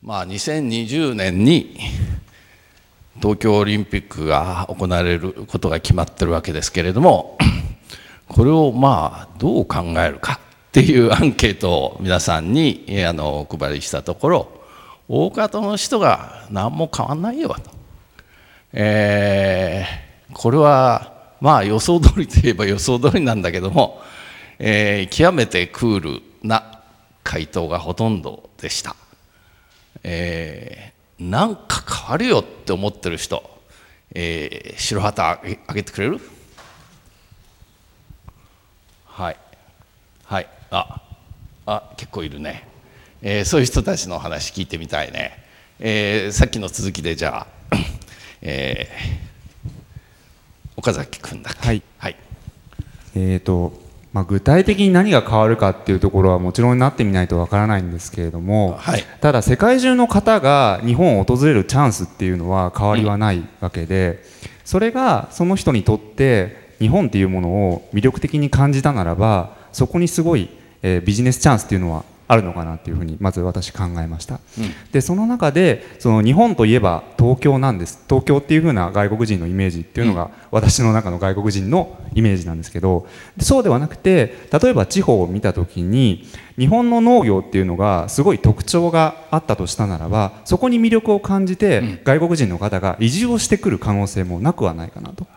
まあ、2020年に東京オリンピックが行われることが決まってるわけですけれども これをまあどう考えるかっていうアンケートを皆さんにあのお配りしたところ大方の人が何も変わんないよと、えー、これはまあ予想通りといえば予想通りなんだけども、えー、極めてクールな回答がほとんどでした。えー、なんか変わるよって思ってる人、えー、白旗あげてくれる？はい。はい。ああ結構いるね、えー、そういう人たちの話聞いてみたいね、えー、さっきの続きでじゃあ、えー、岡崎君だはい、はい、えっ、ー、とまあ、具体的に何が変わるかっていうところはもちろんなってみないとわからないんですけれども、はい、ただ世界中の方が日本を訪れるチャンスっていうのは変わりはないわけで、それがその人にとって日本っていうものを魅力的に感じたならばそこにすごい、えー、ビジネスチャンスっていうのはあるのかなっていうふうにまず私考えました、うん、でその中でその日本といえば東京なんです。東京っていうふうな外国人のイメージっていうのが私の中の外国人のイメージなんですけどそうではなくて例えば地方を見た時に日本の農業っていうのがすごい特徴があったとしたならばそこに魅力を感じて、外国人の方が移住をしてくる可能性もなくはないかなと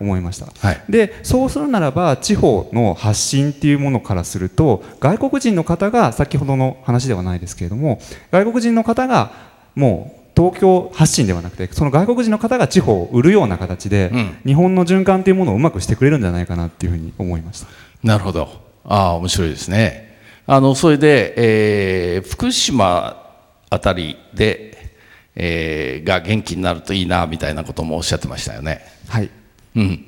思いました、はい、でそうするならば地方の発信っていうものからすると外国人の方が先ほどの話ではないですけれども外国人の方がもう東京発信ではなくてその外国人の方が地方を売るような形で、うん、日本の循環というものをうまくしてくれるんじゃないかなっていうふうに思いました。なるほど。ああ面白いですね。あのそれで、えー、福島あたりで、えー、が元気になるといいなみたいなこともおっしゃってましたよね。はい、うん、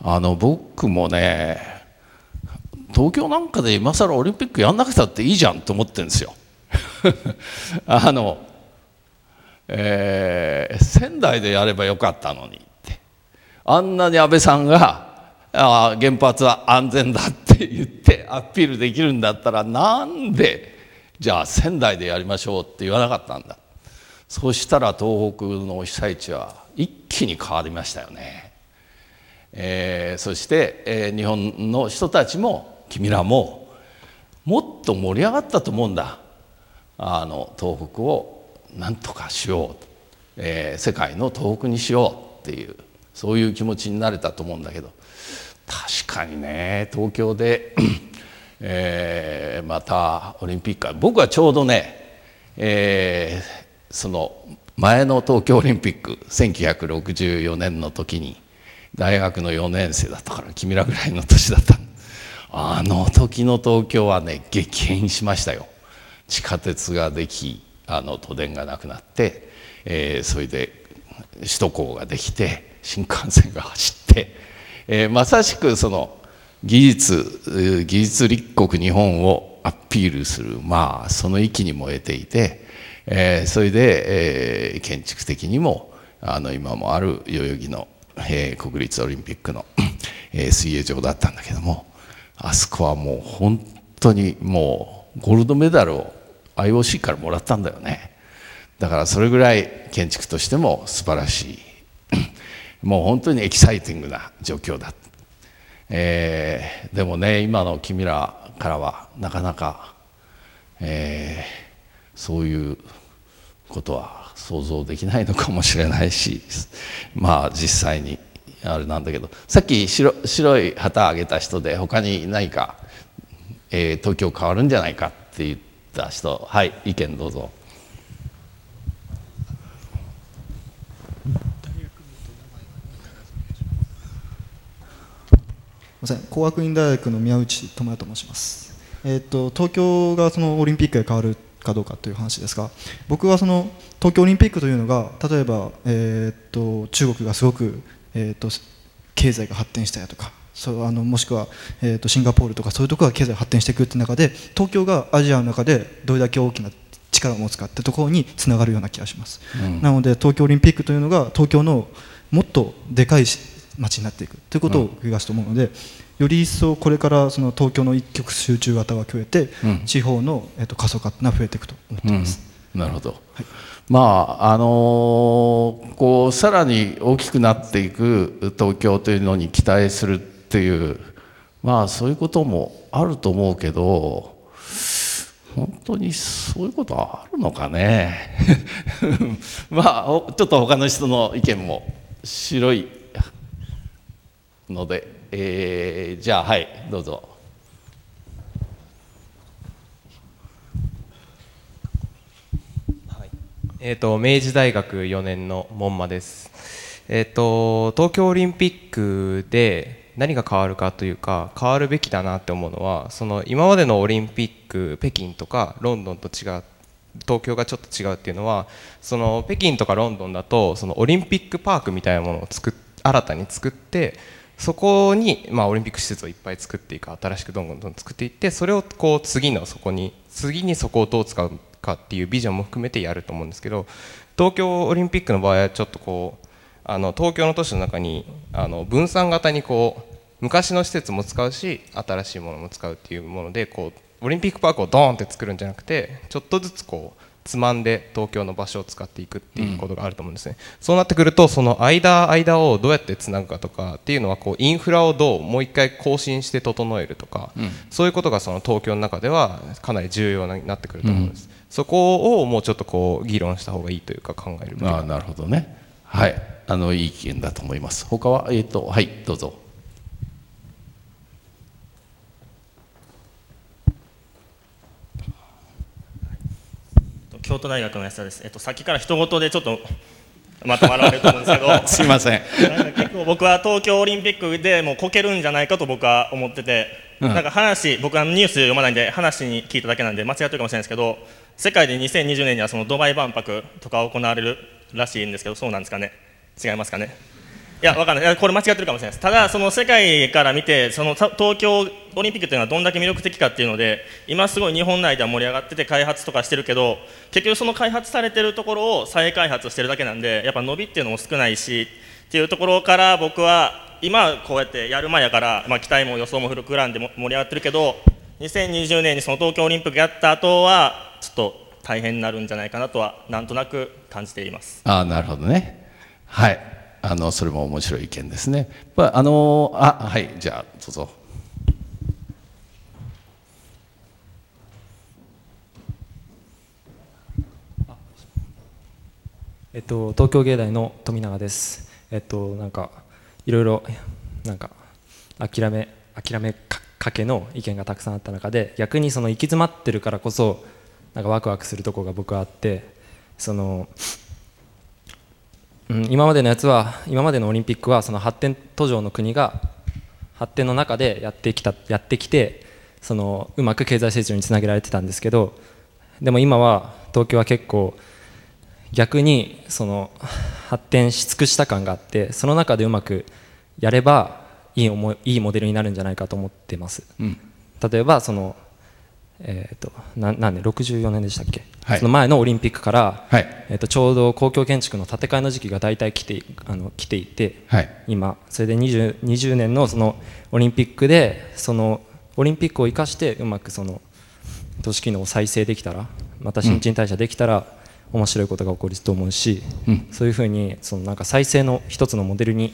あの僕もね東京なんかで今更オリンピックやんなくたっていいじゃんと思ってるんですよ。あの、えー、仙台でやればよかったのにって。あんなに安倍さんがあ原発は安全だって言ってアピールできるんだったらなんでじゃあ仙台でやりましょうって言わなかったんだ。そしたら東北の被災地は一気に変わりましたよね、えー、そして、えー、日本の人たちも君らももっと盛り上がったと思うんだ。あの東北をなんとかしよう、えー、世界の東北にしようっていうそういう気持ちになれたと思うんだけど。確かにね東京で、えー、またオリンピック僕はちょうどね、えー、その前の東京オリンピック1964年の時に大学の4年生だったから君らぐらいの年だったあの時の東京はね激変しましたよ。地下鉄ができあの都電がなくなって、えー、それで首都高ができて新幹線が走ってえー、まさしくその技術技術立国日本をアピールするまあその域に燃えていて、えー、それで、えー、建築的にもあの今もある代々木の、えー、国立オリンピックの、えー、水泳場だったんだけどもあそこはもう本当にもうゴールドメダルを IOC からもらったんだよね。だからそれぐらい建築としても素晴らしい。もう本当にエキサイティングな状況だ、えー、でもね今の君らからはなかなか、えー、そういうことは想像できないのかもしれないしまあ実際にあれなんだけど。さっき白白い旗あげた人で他に何か、えー、東京変わるんじゃないかって言ってた人。はい意見どうぞ。ません。工学院大学の宮内智也と申します、えーと、東京がそのオリンピックで変わるかどうかという話ですが僕はその東京オリンピックというのが例えば、えーと、中国がすごく、えーと、経済が発展したやとかそうあのもしくは、えー、とシンガポールとかそういうところが経済発展していくって中で東京がアジアの中でどれだけ大きな力を持つかってところにつながるような気がします、うん、なので東京オリンピックというのが東京のもっとでかい街になっていく。ということを気がすと思うので、より一層これからその東京の一極集中型が増えて、地方の、えっと、過疎化が増えていくと思っています。なるほど、はい、まああのー、こうさらに大きくなっていく東京というのに期待するっていうまあそういうこともあると思うけど本当にそういうことあるのかね？まあちょっと他の人の意見も白いので、えー、じゃあはいどうぞ。えーと、明治大学4年の門馬です、えーと、東京オリンピックで何が変わるかというか変わるべきだなって思うのはその今までのオリンピック北京とかロンドンと違う東京がちょっと違うっていうのはその北京とかロンドンだとそのオリンピックパークみたいなものを作新たに作ってそこに、まあ、オリンピック施設をいっぱい作っていく新しくどんどんどん作っていってそれをこう次のそこに次にそこをどう使うかっていうビジョンも含めてやると思うんですけど東京オリンピックの場合はちょっとこうあの東京の都市の中にあの分散型にこう昔の施設も使うし新しいものも使うっていうものでこうオリンピックパークをドーンって作るんじゃなくてちょっとずつこうつまんで東京の場所を使っていくっていうことがあると思うんですね、うん、そうなってくるとその間間をどうやってつなぐかとかっていうのはこうインフラをどうもう一回更新して整えるとか、うん、そういうことがその東京の中ではかなり重要になってくると思うんです、うん、そこをもうちょっとこう議論した方がいいというか考えるあなるほどねはい。あのいい意見だと思います。他はえっ、ー、とはいどうぞ。京都大学の安田です、えっと、さっきから人事でちょっとまとまられると思うんですけど。すいません。結構僕は東京オリンピックでもうこけるんじゃないかと僕は思ってて、うん、なんか話僕はニュース読まないんで話に聞いただけなんで間違ってるかもしれないですけど世界で2020年にはそのドバイ万博とか行われるらしいんですけどそうなんですかね？違いますかね？いや、わかんない、これ間違ってるかもしれないです、ただ、その世界から見て、その東京オリンピックというのはどんだけ魅力的かっていうので、今すごい日本内では盛り上がってて、開発とかしてるけど、結局、その開発されてるところを再開発してるだけなんで、やっぱ伸びっていうのも少ないしっていうところから、僕は今、こうやってやる前やから、まあ、期待も予想も膨らんで盛り上がってるけど、2020年にその東京オリンピックやった後は、ちょっと大変になるんじゃないかなとは、なんとなく感じています。あなるほどねはいあのそれも面白い意見ですね。まあのあはいじゃあどうぞ。えっと東京芸大の富永です。えっとなんかいろいろなんか諦め諦めかけの意見がたくさんあった中で逆にその行き詰まってるからこそなんかワクワクするところが僕はあってそのうん、今までのやつは今までのオリンピックはその発展途上の国が発展の中でやってきたやってきてそのうまく経済成長につなげられてたんですけどでも今は東京は結構逆にその発展し尽くした感があってその中でうまくやればいい思いいいモデルになるんじゃないかと思ってます、うん、例えばそのえーと、な何年64年でしたっけ、はい、その前のオリンピックから、はい、えーと、ちょうど公共建築の建て替えの時期が大体来てあの来ていて、はい、今それで 20, 20年のそのオリンピックでそのオリンピックを生かしてうまくその都市機能を再生できたらまた新陳代謝できたら、面白いことが起こると思うし、うん、そういうふうにそのなんか再生の一つのモデルに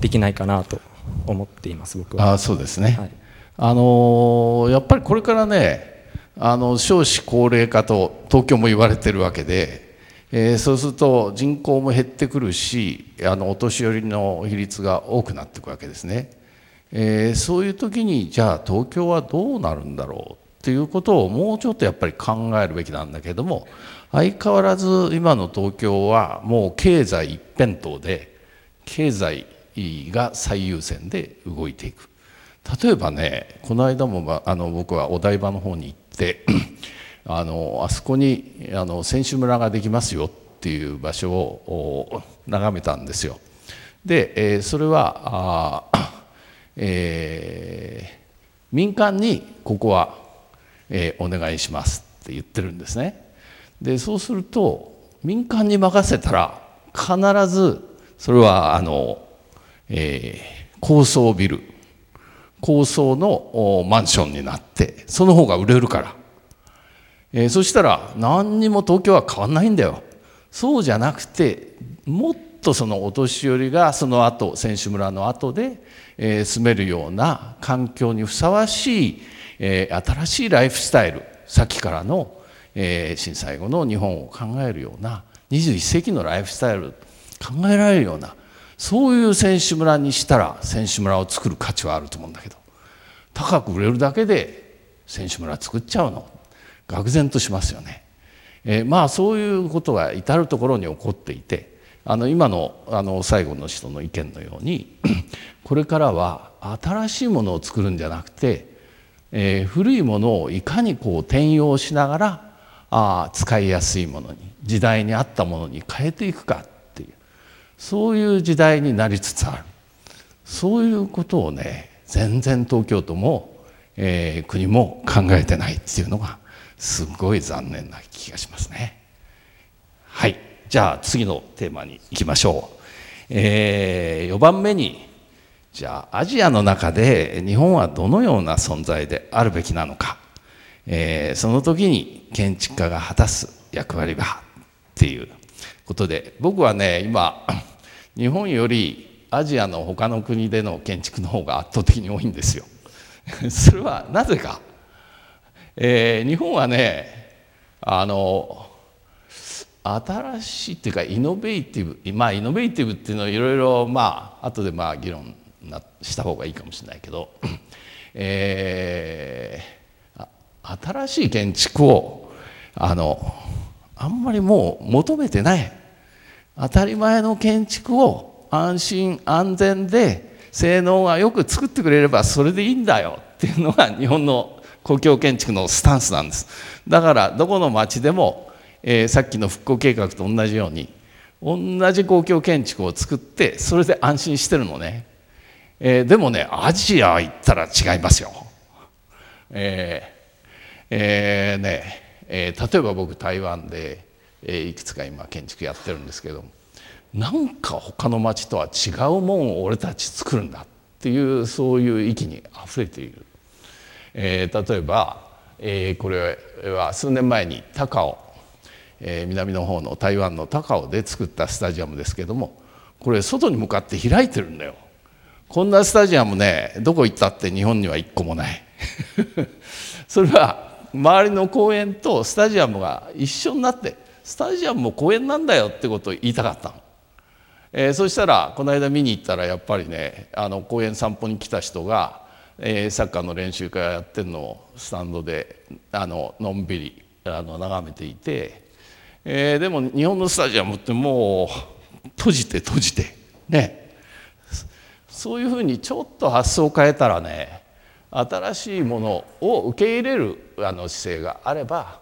できないかなと思っています僕は。あそうですね、はい、あのー、やっぱりこれからねあの少子高齢化と東京も言われてるわけで、えー、そうすると人口も減ってくるしあのお年寄りの比率が多くなっていくわけですね、えー、そういう時にじゃあ東京はどうなるんだろうっていうことをもうちょっとやっぱり考えるべきなんだけども相変わらず今の東京はもう経済一辺倒で経済が最優先で動いていく。例えばねこの間もあの僕はお台場の方に行って あのあそこにあの選手村ができますよっていう場所を眺めたんですよ。で、えー、それはあ、えー、民間にここは、えー、お願いしますって言ってるんですね。でそうすると民間に任せたら必ずそれはあの、えー、高層ビル高層のマンションになってその方が売れるから、えー、そしたら何にも東京は変わんないんだよ。そうじゃなくてもっとそのお年寄りがその後選手村の後で、えー、住めるような環境にふさわしい、えー、新しいライフスタイルさっきからの、えー、震災後の日本を考えるような21世紀のライフスタイル考えられるようなそういう選手村にしたら選手村を作る価値はあると思うんだけど高く売れるだけで選手村作っちゃうの愕然としますよね。えー、まあそういうことが至る所に起こっていてあの今のあの最後の人の意見のように これからは新しいものを作るんじゃなくて、えー、古いものをいかにこう転用しながらあ使いやすいものに時代に合ったものに変えていくかそういう時代になりつつあるそういうことをね全然東京都も、えー、国も考えてないっていうのがすごい残念な気がしますね。はいじゃあ次のテーマにいきましょう。えー、4番目にじゃあアジアの中で日本はどのような存在であるべきなのか、えー、その時に建築家が果たす役割はっていうことで僕はね今日本よりアジアの他の国での建築の方が圧倒的に多いんですよ。それはなぜかえー、日本はねあの新しいっていうかイノベーティブまあイノベーティブっていうのをいろいろまあ後でまあ議論なした方がいいかもしれないけど、えー、新しい建築をあのあんまりもう求めてない当たり前の建築を安心安全で性能がよく作ってくれればそれでいいんだよっていうのが日本の公共建築のスタンスなんです。だからどこの町でも、えー、さっきの復興計画と同じように同じ公共建築を作ってそれで安心してるのね、えー、でもねアジア行ったら違いますよ。えー、えー、ね、えー、例えば僕台湾で、え、いくつか今建築やってるんですけどなんか他の町とは違うもんを俺たち作るんだっていうそういう域にあふれている。えー、例えば、えー、これは数年前に高尾、えー、南の方の台湾の高尾で作ったスタジアムですけどもこれ外に向かって開いてるんだよ。こんなスタジアムねどこ行ったって日本には一個もない。それは周りの公園とスタジアムが一緒になってスタジアムも公園なんだよってことを言いたかったの。えー、そしたらこの間見に行ったらやっぱりねあの公園散歩に来た人がえー、サッカーの練習会やってるのをスタンドであののんびりあの眺めていて、えー、でも日本のスタジアムってもう閉じて閉じてねそういうふうにちょっと発想を変えたらね新しいものを受け入れるあの姿勢があれば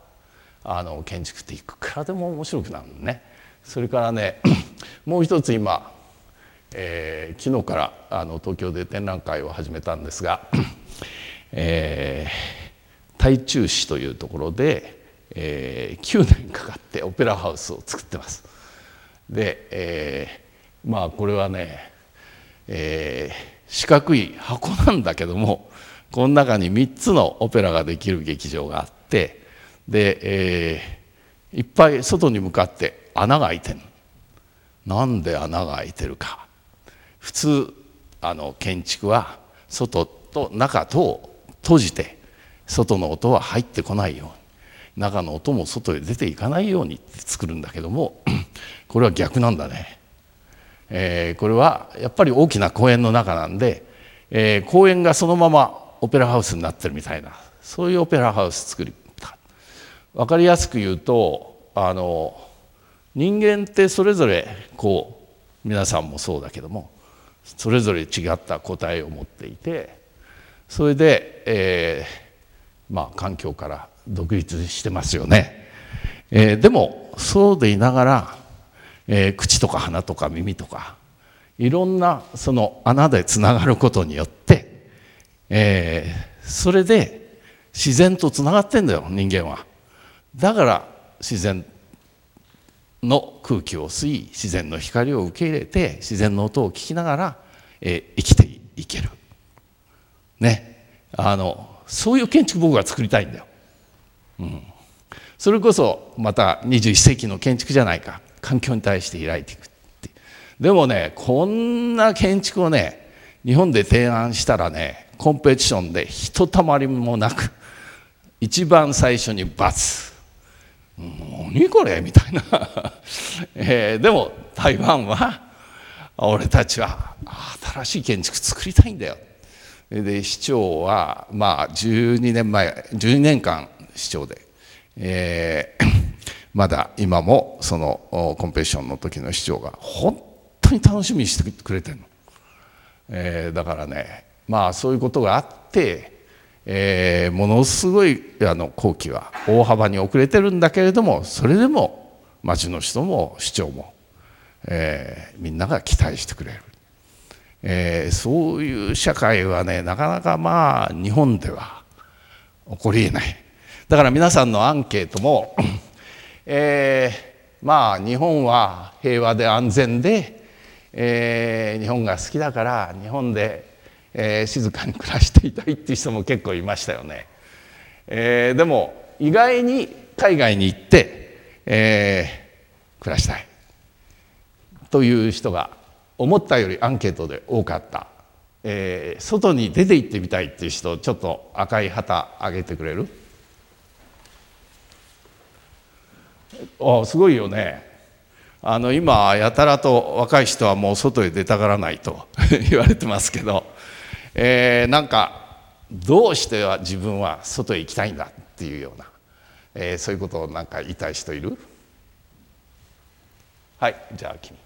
あの建築っていくらでも面白くなるのね。それからね もう一つ今えー、昨日からあの東京で展覧会を始めたんですが、えー、台中市というところで、えー、9年かかってオペラハウスを作ってます。で、えー、まあこれはね、えー、四角い箱なんだけどもこの中に3つのオペラができる劇場があってで、えー、いっぱい外に向かって穴が開いてるなんで穴が開いてるか。普通あの建築は外と中とを閉じて外の音は入ってこないように中の音も外へ出ていかないように作るんだけども これは逆なんだね、えー、これはやっぱり大きな公園の中なんで、えー、公園がそのままオペラハウスになってるみたいなそういうオペラハウス作り。分かりやすく言うとあの人間ってそれぞれこう皆さんもそうだけどもそれぞれ違った答えを持っていてそれで、えー、まあ環境から独立してますよね、えー、でもそうでいながら、えー、口とか鼻とか耳とかいろんなその穴でつながることによって、えー、それで自然とつながってんだよ人間は。だから自然の空気を吸い自然の光を受け入れて自然の音を聞きながら、えー、生きていける。ね。あのそういう建築僕が作りたいんだよ、うん、それこそまた21世紀の建築じゃないか。環境に対して開いていくって。でもねこんな建築をね日本で提案したらねコンペティションでひとたまりもなく一番最初に罰何これみたいな、えー、でも台湾は俺たちは新しい建築作りたいんだよ。で市長はまあ12年前12年間市長で、えー、まだ今もそのコンペティションの時の市長が本当に楽しみにしてくれてるの、えー、だからねまあそういうことがあって、えー、ものすごいあの工期は大幅に遅れてるんだけれどもそれでも町の人も市長も、えー、みんなが期待してくれる、えー、そういう社会はねなかなかまあ日本では起こりえない。だから皆さんのアンケートもえー、まあ日本は平和で安全で、えー、日本が好きだから日本で、えー、静かに暮らしていたいっていう人も結構いましたよね。えー、でも意外に海外に行って、えー、暮らしたいという人が思ったよりアンケートで多かった、えー、外に出て行ってみたいっていう人ちょっと赤い旗あげてくれる？あすごいよね。あの今やたらと若い人はもう外へ出たがらないと 言われてますけど、えー、なんかどうしては自分は外へ行きたいんだっていうような、えー、そういうことをなんか言いたい人いる？はいじゃあ君。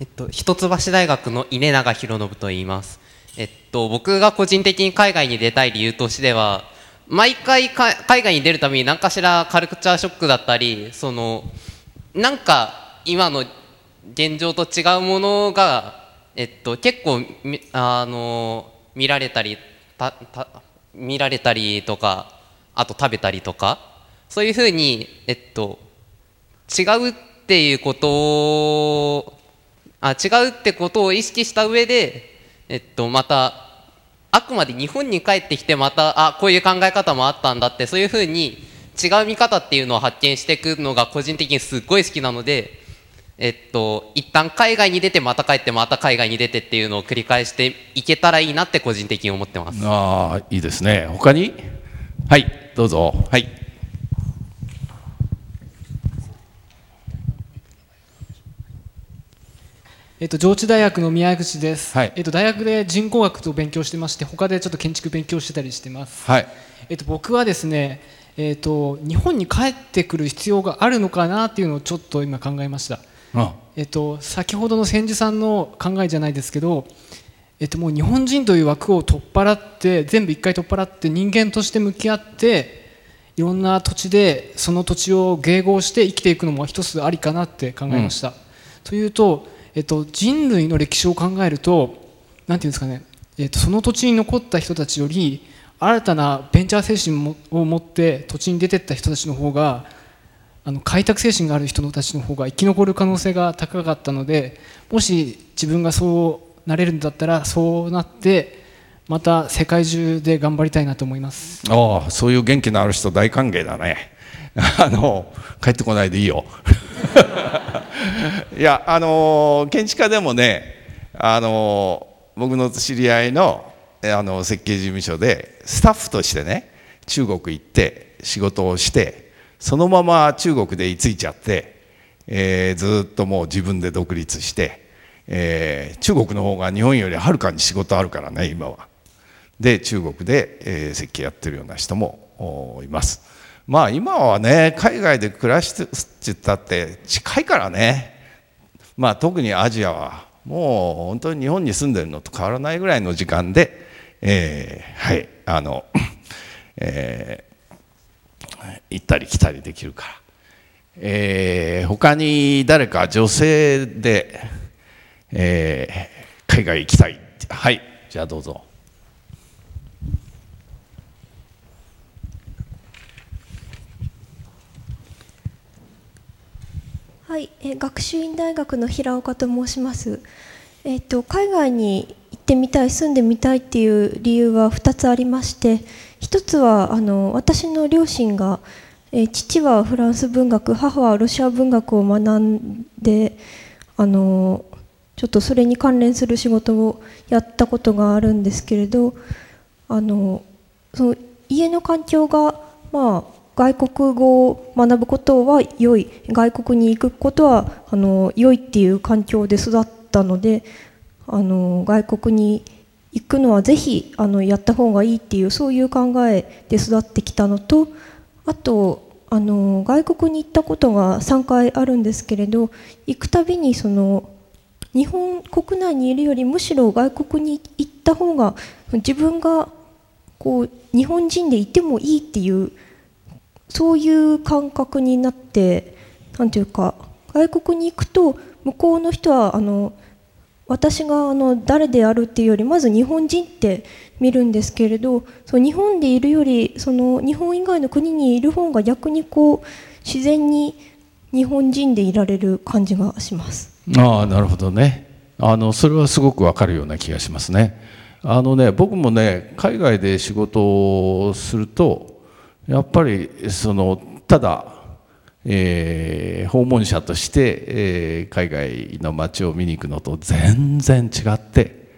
えっと、一橋大学の稲永博信と言います。えっと、僕が個人的に海外に出たい理由としては毎回海外に出るために何かしらカルチャーショックだったりそのなんか今の現状と違うものが、えっと、結構あの見られたりたた見られたりとかあと食べたりとかそういうふうに、えっと、違うっていうことをあ違うってことを意識した上でえっと、またあくまで日本に帰ってきてまたあこういう考え方もあったんだってそういうふうに違う見方っていうのを発見していくのが個人的にすっごい好きなので、えっと、一旦海外に出てまた帰ってまた海外に出てっていうのを繰り返していけたらいいなって個人的に思ってます。ああいいですね。他に？はい。どうぞ。はいえっと、上智大学の宮口です、はい、えっと、大学で人工学を勉強してまして他でちょっと建築勉強してたりしてます、はい、えっと、僕はですね、えっと、日本に帰ってくる必要があるのかなっていうのをちょっと今考えました、えっと、先ほどの千住さんの考えじゃないですけど、えっと、もう日本人という枠を取っ払って全部一回取っ払って人間として向き合っていろんな土地でその土地を迎合して生きていくのも一つありかなって考えました、うん、というとえっと、人類の歴史を考えると何て言うんですかね、えっと、その土地に残った人たちより新たなベンチャー精神を持って土地に出てった人たちの方があの開拓精神がある人たちの方が生き残る可能性が高かったのでもし自分がそうなれるんだったらそうなってまた世界中で頑張りたいなと思います。ああそういう元気のある人大歓迎だね。あの帰ってこないでいいよ。いやあの建築家でもねあの僕の知り合いのあの設計事務所でスタッフとしてね中国行って仕事をしてそのまま中国で居ついちゃって、えー、ずっともう自分で独立して、えー、中国の方が日本よりはるかに仕事あるからね今は。で中国で、えー、設計やってるような人もいます。まあ今はね海外で暮らしてって言ったって近いからね。まあ特にアジアはもう本当に日本に住んでるのと変わらないぐらいの時間で、えー、はいあの、えー、行ったり来たりできるから、えー、他に誰か女性で、えー、海外行きたいはいじゃあどうぞ。はい、え学習院大学の平岡と申します。えっと海外に行ってみたい住んでみたいっていう理由は2つありまして1つはあの私の両親が、え父はフランス文学母はロシア文学を学んであのちょっとそれに関連する仕事をやったことがあるんですけれどあのその家の環境が、まあ、外国語を学ぶことは良い外国に行くことはあの良いっていう環境で育ったのであの外国に行くのはぜひあのやった方がいいっていうそういう考えで育ってきたのとあとあの外国に行ったことが3回あるんですけれど行くたびにその日本国内にいるよりむしろ外国に行った方が自分がこう日本人でいてもいいっていうそういう感覚になって何ていうか外国に行くと向こうの人はあの私があの誰であるっていうよりまず日本人って見るんですけれどそう日本でいるよりその日本以外の国にいる方が逆にこう自然に日本人でいられる感じがします。ああなるほどねあのそれはすごくわかるような気がしますね。あのね僕もね海外で仕事をするとやっぱりそのただえー、訪問者として、えー、海外の街を見に行くのと全然違って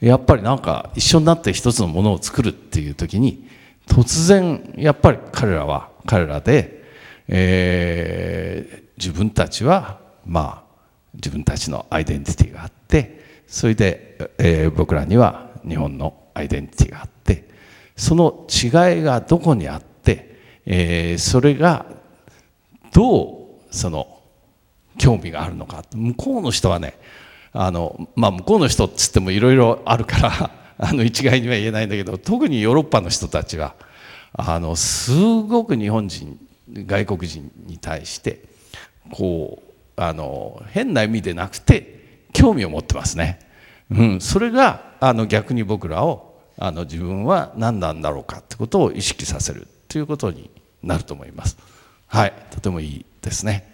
やっぱりなんか一緒になって一つのものを作るっていう時に突然やっぱり彼らは彼らで、えー、自分たちはまあ自分たちのアイデンティティがあってそれで、えー、僕らには日本のアイデンティティがあってその違いがどこにあって、えー、それがどうその興味があるのか向こうの人はねあの、まあ、向こうの人っつってもいろいろあるから あの一概には言えないんだけど特にヨーロッパの人たちはあのすごく日本人外国人に対してこうあの変な意味でなくて興味を持ってますね。うん、それがあの逆に僕らをあの自分は何なんだろうかってことを意識させるということになると思います。はいとてもいいですね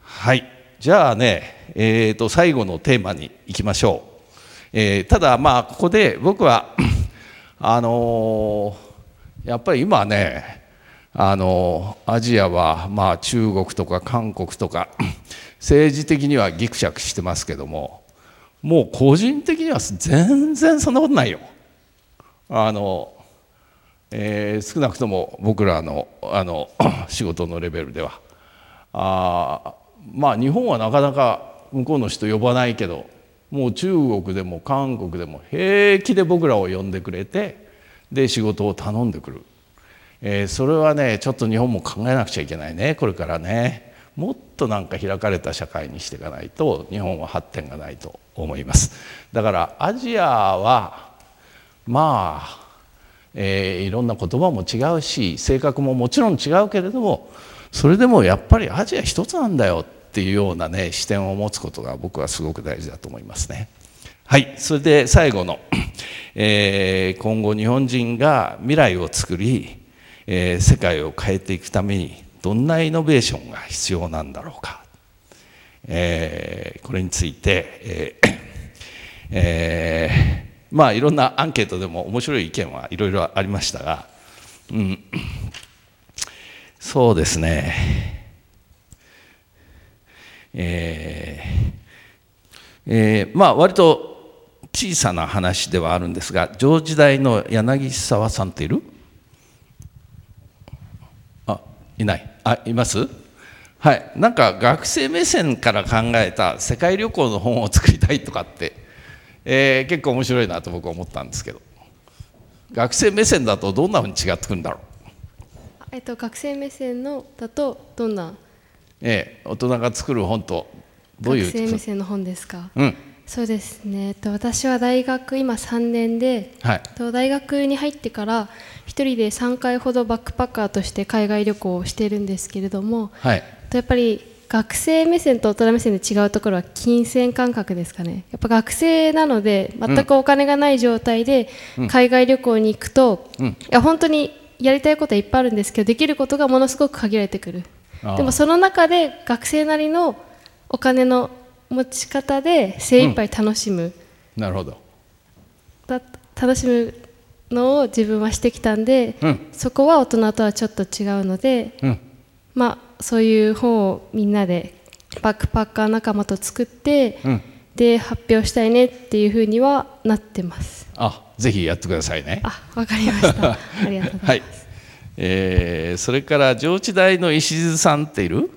はいじゃあねえーと、最後のテーマに行きましょう、えー、ただまあここで僕は あのー、やっぱり今ねあのアジアはまあ中国とか韓国とか 政治的にはぎくしゃくしてますけどももう個人的には全然そんなことないよ。あのえー、少なくとも僕らのあの 仕事のレベルでは。あまあ日本はなかなか向こうの人呼ばないけどもう中国でも韓国でも平気で僕らを呼んでくれてで仕事を頼んでくる、えー、それはねちょっと日本も考えなくちゃいけないねこれからね。もっとなんか開かれた社会にしていかないと日本は発展がないと思います。だからアジアはまあえー、いろんな言葉も違うし性格ももちろん違うけれどもそれでもやっぱりアジア一つなんだよっていうようなね視点を持つことが僕はすごく大事だと思いますね。はいそれで最後の、えー、今後日本人が未来を作り、えー、世界を変えていくためにどんなイノベーションが必要なんだろうか、えー、これについて、えーえーまあいろんなアンケートでも面白い意見はいろいろありましたが、うん、そうですね。えー、えー、まあ割と小さな話ではあるんですが上時代の柳沢さんっている？あいない。あいます？はい。なんか学生目線から考えた世界旅行の本を作りたいとかってえー、結構面白いなと僕は思ったんですけど。学生目線だとどんなふうに違ってくるんだろう。えっと、学生目線のだとどんな、ええ、大人が作る本とどういう？学生目線の本ですか、うん、そうですね、えっと、私は大学今3年で、はい、と大学に入ってから1人で3回ほどバックパッカーとして海外旅行をしているんですけれども、はい、とやっぱり学生目線と大人目線で違うところは金銭感覚ですかね。やっぱ学生なので全くお金がない状態で海外旅行に行くと、うん、いや本当にやりたいことはいっぱいあるんですけどできることがものすごく限られてくる。でもその中で学生なりのお金の持ち方で精一杯楽しむ、うん、なるほど。楽しむのを自分はしてきたんで、うん、そこは大人とはちょっと違うので、うん、まあそういう本をみんなでバックパッカー仲間と作って、うん、で発表したいねっていうふうにはなってます。あぜひやってくださいね。あわかりました。ありがとうございます、はい。えー、それから上智大の石津さんっている？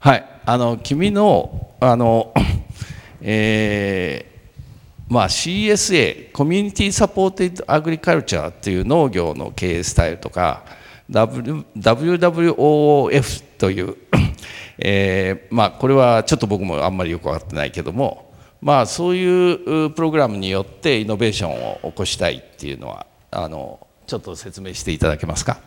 はい。あの君のあのえー、まあ CSA コミュニティサポーティドアグリカルチャーっていう農業の経営スタイルとか WWOF という えー、まあこれはちょっと僕もあんまりよく分かってないけどもまあそういうプログラムによってイノベーションを起こしたいっていうのはあのちょっと説明していただけますか？